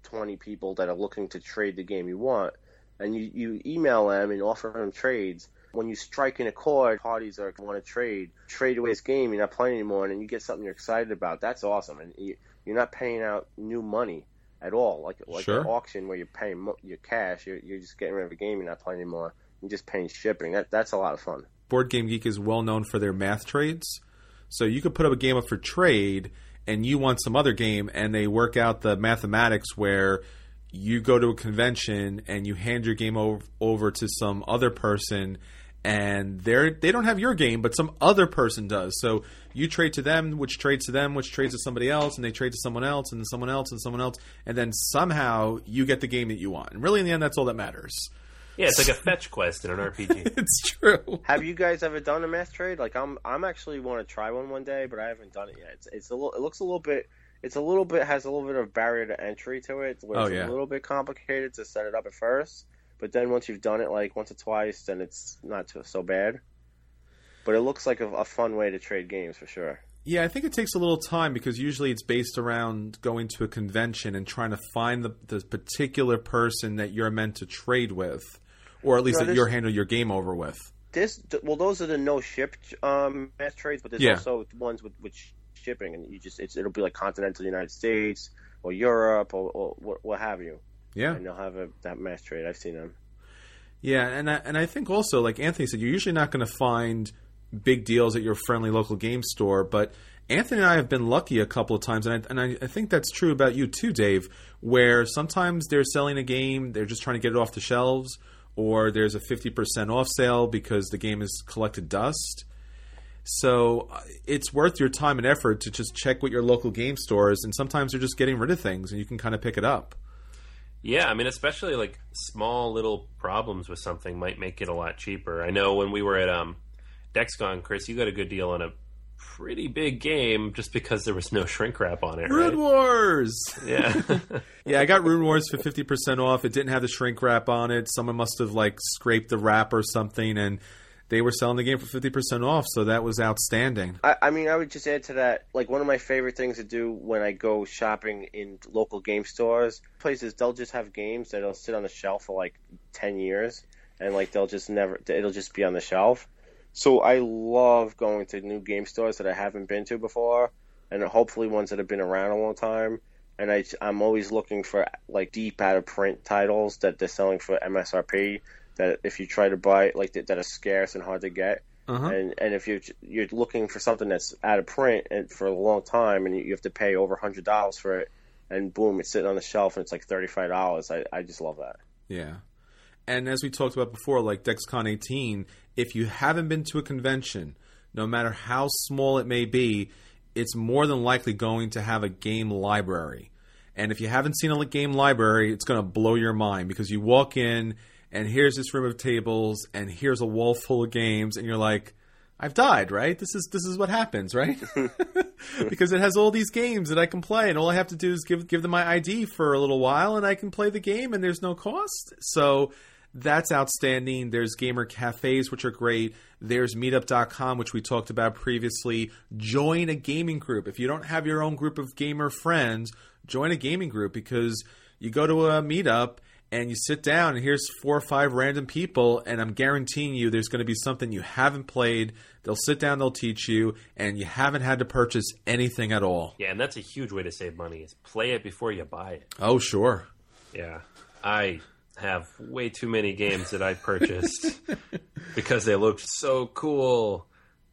20 people that are looking to trade the game you want, and you you email them and offer them trades when you strike in a chord, parties are want to trade, trade away this game. You're not playing anymore, and you get something you're excited about. That's awesome, and you, are not paying out new money at all, like like
sure.
an auction where you're paying your cash. You're, you're just getting rid of a game. You're not playing anymore. You're just paying shipping. That that's a lot of fun.
Board Game Geek is well known for their math trades, so you could put up a game up for trade, and you want some other game, and they work out the mathematics where you go to a convention and you hand your game over, over to some other person and they're they don't have your game, but some other person does. So you trade to them, which trades to them, which trades to somebody else, and they trade to someone else, and someone else, and someone else, and then somehow you get the game that you want. And really, in the end, that's all that matters.
Yeah, it's like a fetch quest in an RPG.
it's true.
Have you guys ever done a math trade? Like I'm, I'm actually want to try one one day, but I haven't done it yet. It's, it's a little, it looks a little bit, it's a little bit has a little bit of barrier to entry to it, where
oh,
it's
yeah.
a little bit complicated to set it up at first. But then once you've done it like once or twice, then it's not so bad. But it looks like a, a fun way to trade games for sure.
Yeah, I think it takes a little time because usually it's based around going to a convention and trying to find the, the particular person that you're meant to trade with, or at least that you're handling your game over with.
This well, those are the no ship um, math trades, but there's
yeah.
also ones with, with shipping, and you just it'll be like continental United States or Europe or, or what, what have you.
Yeah,
and they'll have a, that math trade. I've seen them.
Yeah, and I, and I think also, like Anthony said, you're usually not going to find big deals at your friendly local game store, but Anthony and I have been lucky a couple of times, and I, and I, I think that's true about you too, Dave. Where sometimes they're selling a game, they're just trying to get it off the shelves, or there's a fifty percent off sale because the game has collected dust. So uh, it's worth your time and effort to just check with your local game stores, and sometimes they're just getting rid of things, and you can kind of pick it up.
Yeah, I mean, especially like small little problems with something might make it a lot cheaper. I know when we were at um, DexCon, Chris, you got a good deal on a pretty big game just because there was no shrink wrap on it.
Rune
right?
Wars.
Yeah,
yeah, I got Rune Wars for fifty percent off. It didn't have the shrink wrap on it. Someone must have like scraped the wrap or something, and they were selling the game for 50% off, so that was outstanding.
I, I, mean, I would just add to that, like, one of my favorite things to do when I go shopping in local game stores, places, they'll just have games that'll sit on the shelf for like 10 years, and, like, they'll just never, it'll just be on the shelf. So I love going to new game stores that I haven't been to before, and hopefully ones that have been around a long time, and I I'm always looking for like deep out of print titles that they're selling for MSRP. That if you try to buy like that, that are scarce and hard to get.
Uh-huh.
And and if you're you're looking for something that's out of print and for a long time, and you have to pay over hundred dollars for it, and boom, it's sitting on the shelf and it's like thirty five dollars. I I just love that.
Yeah. And as we talked about before, like DexCon 18, if you haven't been to a convention, no matter how small it may be, it's more than likely going to have a game library. And if you haven't seen a game library, it's going to blow your mind because you walk in and here's this room of tables and here's a wall full of games and you're like, I've died, right? This is this is what happens, right? because it has all these games that I can play, and all I have to do is give give them my ID for a little while, and I can play the game, and there's no cost. So that's outstanding. There's gamer cafes, which are great. There's meetup.com, which we talked about previously. Join a gaming group. If you don't have your own group of gamer friends, join a gaming group because you go to a meetup and you sit down and here's four or five random people and i'm guaranteeing you there's going to be something you haven't played they'll sit down they'll teach you and you haven't had to purchase anything at all
Yeah, and that's a huge way to save money is play it before you buy it.
oh sure
Yeah. I have way too many games that I purchased because they looked so cool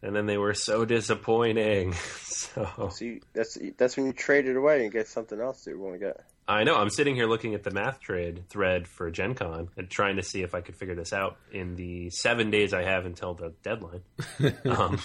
and then they were so disappointing. So
See, that's that's when you trade it away and get something else that you want to get.
I know I'm sitting here looking at the math trade thread for Gen Con and trying to see if I could figure this out in the seven days I have until the deadline. um,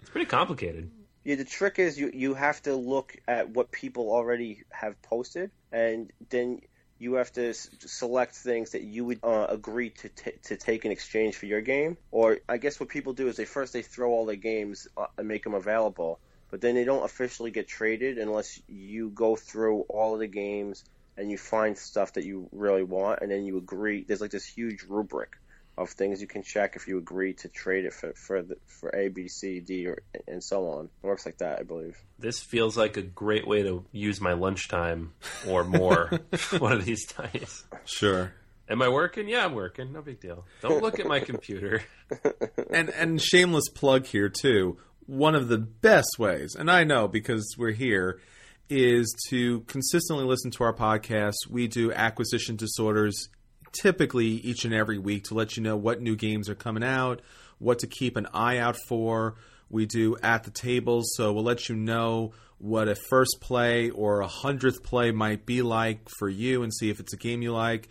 it's pretty complicated.
Yeah, the trick is you you have to look at what people already have posted, and then you have to s- select things that you would uh, agree to t- to take in exchange for your game. Or I guess what people do is they first they throw all their games uh, and make them available, but then they don't officially get traded unless you go through all of the games and you find stuff that you really want, and then you agree. There's like this huge rubric of things you can check if you agree to trade it for for the, for A, B, C, D, or and so on. It works like that, I believe.
This feels like a great way to use my lunchtime or more one of these days.
sure
Am I working? Yeah, I'm working. No big deal. Don't look at my computer.
and and shameless plug here too. One of the best ways, and I know because we're here, is to consistently listen to our podcast. We do acquisition disorders typically each and every week to let you know what new games are coming out, what to keep an eye out for. We do at the tables, so we'll let you know what a first play or a hundredth play might be like for you and see if it's a game you like.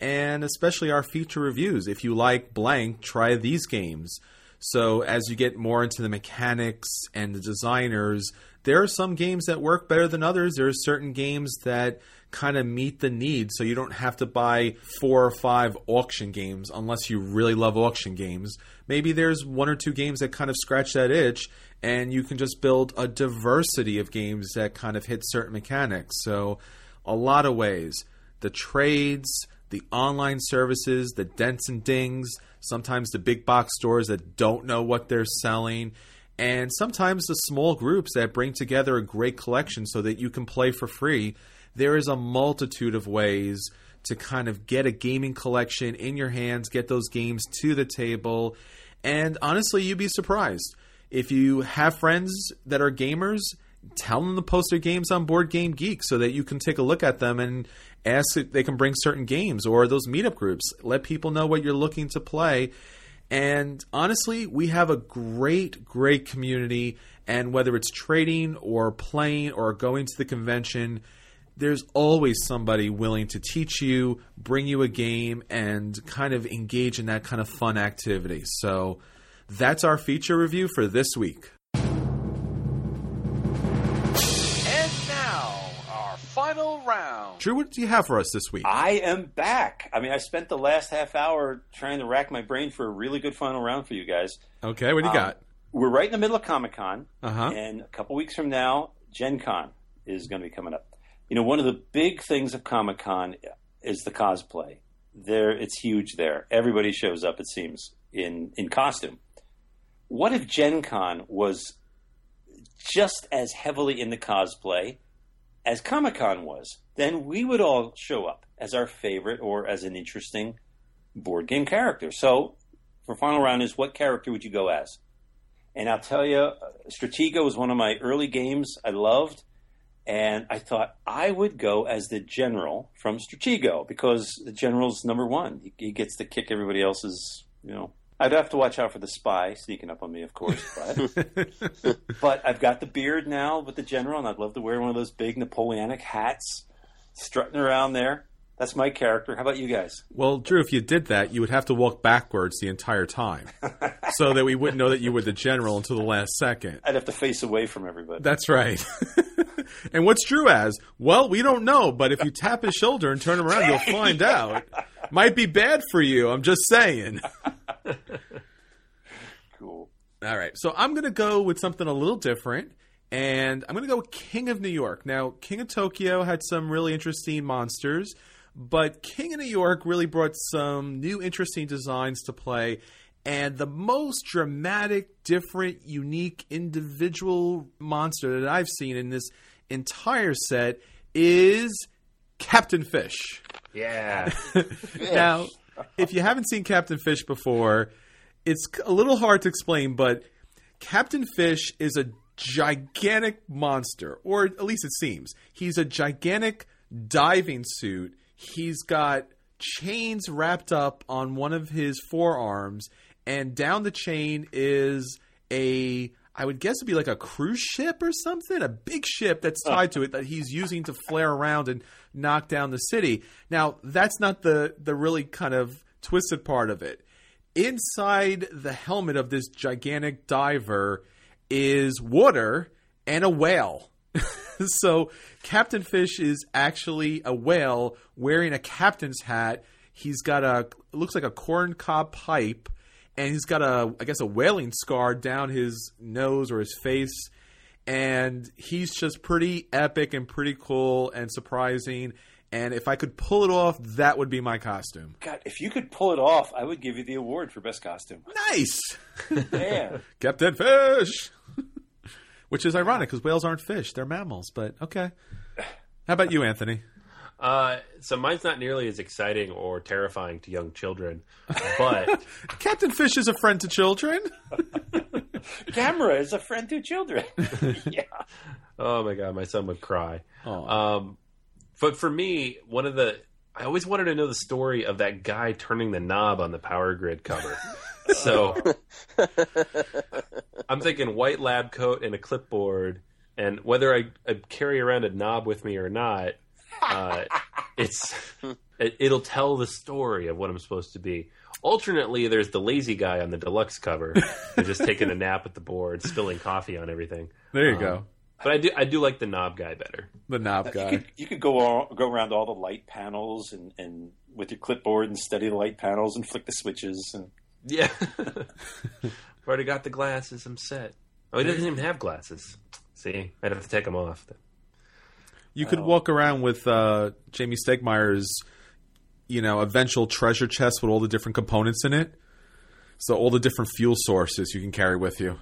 And especially our feature reviews. If you like blank, try these games. So as you get more into the mechanics and the designers, there are some games that work better than others. There are certain games that kind of meet the need, so you don't have to buy four or five auction games unless you really love auction games. Maybe there's one or two games that kind of scratch that itch, and you can just build a diversity of games that kind of hit certain mechanics. So, a lot of ways. The trades, the online services, the dents and dings, sometimes the big box stores that don't know what they're selling, and sometimes the small groups that bring together a great collection so that you can play for free. There is a multitude of ways to kind of get a gaming collection in your hands, get those games to the table, and honestly, you'd be surprised. If you have friends that are gamers, tell them to post their games on Board Game Geek so that you can take a look at them and ask if they can bring certain games or those meetup groups. Let people know what you're looking to play. And honestly, we have a great, great community. And whether it's trading or playing or going to the convention, there's always somebody willing to teach you, bring you a game, and kind of engage in that kind of fun activity. So that's our feature review for this week.
And now, our final round.
Drew, what do you have for us this week?
I am back. I mean, I spent the last half hour trying to rack my brain for a really good final round for you guys.
Okay, what do you
Um,
got?
We're right in the middle of Comic Con,
Uh huh.
and a couple weeks from now, Gen Con is going to be coming up. You know, one of the big things of Comic Con is the cosplay. There, it's huge. There, everybody shows up. It seems in in costume. What if Gen Con was just as heavily in the cosplay as Comic Con was? Then we would all show up as our favorite or as an interesting board game character. So, for final round is what character would you go as? And I'll tell you, Stratego was one of my early games I loved, And I thought I would go as the general from Stratego because the general's number one. He, he gets to kick everybody else's, you know. I'd have to watch out for the spy sneaking up on me, of course. But, but I've got the beard now with the general, and I'd love to wear one of those big Napoleonic hats, strutting around there. That's my character. How about you guys?
Well, Drew, if you did that, you would have to walk backwards the entire time, so that we wouldn't know that you were the general until the last second.
I'd have to face away from everybody.
That's right. and what's Drew as? Well, we don't know, but if you tap his shoulder and turn him around, you'll find out. Might be bad for you. I'm just saying.
cool.
All right. So I'm going to go with something a little different. And I'm going to go with King of New York. Now, King of Tokyo had some really interesting monsters, but King of New York really brought some new interesting designs to play. And the most dramatic, different, unique, individual monster that I've seen in this entire set is Captain Fish.
Yeah.
now, if you haven't seen Captain Fish before, it's a little hard to explain, but Captain Fish is a gigantic monster, or at least it seems. He's a gigantic diving suit. He's got chains wrapped up on one of his forearms, and down the chain is a I would guess it'd be like a cruise ship or something, a big ship that's tied to it that he's using to flare around and knock down the city. Now, that's not the the really kind of twisted part of it. Inside the helmet of this gigantic diver is water and a whale. so Captain Fish is actually a whale wearing a captain's hat. He's got a looks like a corn cob pipe and he's got a I guess a whaling scar down his nose or his face and he's just pretty epic and pretty cool and surprising and if I could pull it off that would be my costume.
God, if you could pull it off, I would give you the award for best costume.
Nice. Captain Fish. Which is ironic because whales aren't fish; they're mammals. But okay. How about you, Anthony?
Uh, so mine's not nearly as exciting or terrifying to young children, but
Captain Fish is a friend to children.
Camera is a friend to children. yeah.
oh my god, my son would cry.
Aw.
Um, but for me, one of the I always wanted to know the story of that guy turning the knob on the power grid cover. so I'm thinking white lab coat and a clipboard, and whether I, I carry around a knob with me or not, uh, it's it, it'll tell the story of what I'm supposed to be. Alternately, there's the lazy guy on the deluxe cover, who's just taking a nap at the board, spilling coffee on everything.
There you go.
But I do I do like the knob guy better.
The knob
You
guy.
could, you could go all, go around all the light panels and, and with your clipboard and study the light panels and flick the switches and
Yeah. I've already got the glasses. I'm set. Oh, he doesn't even have glasses. See, I'd have to take them off.
You could walk around with uh, Jamey Stegmaier's, you know, eventual treasure chest with all the different components in it. So all the different fuel sources you can carry with you.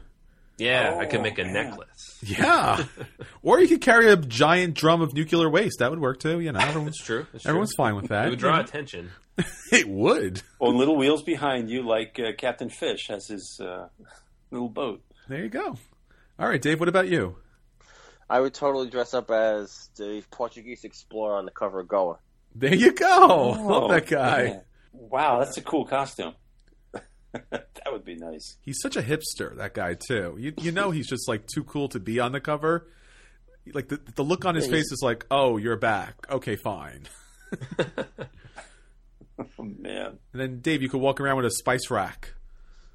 Yeah, I could
Oh,
make a
man.
necklace.
Yeah. or you could carry a giant drum of nuclear waste. That would work too. You know, everyone's,
It's true. It's
everyone's
true.
fine with that.
It would draw attention.
It would.
on little wheels behind you, like uh, Captain Fish has his uh, little boat.
There you go. All right, Dave. What about you?
I would totally dress up as the Portuguese explorer on the cover of Goa.
There you go. Love oh, that guy.
man. Wow, that's a cool costume. that would be nice.
He's such a hipster, that guy too. You you know he's just like too cool to be on the cover. Like the the look on his
Yeah,
face is like, "Oh, you're back. Okay, fine."
Oh, man.
And then Dave, you could walk around with a spice rack.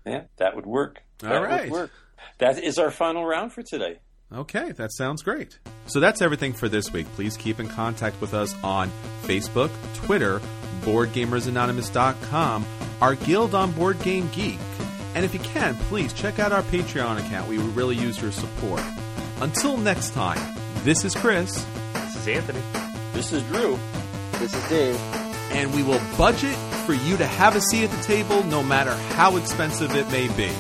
Yeah, that would work.
All
that
right.
would work. That is our final round for today.
Okay, that sounds great. So that's everything for this week. Please keep in contact with us on Facebook, Twitter, BoardGamersAnonymous.com, our guild on Board Game Geek. And if you can, please check out our Patreon account. We would really use your support. Until next time, this is Chris,
This is Anthony.
This is Drew.
This is Dave.
and we will budget for you to have a seat at the table no matter how expensive it may be.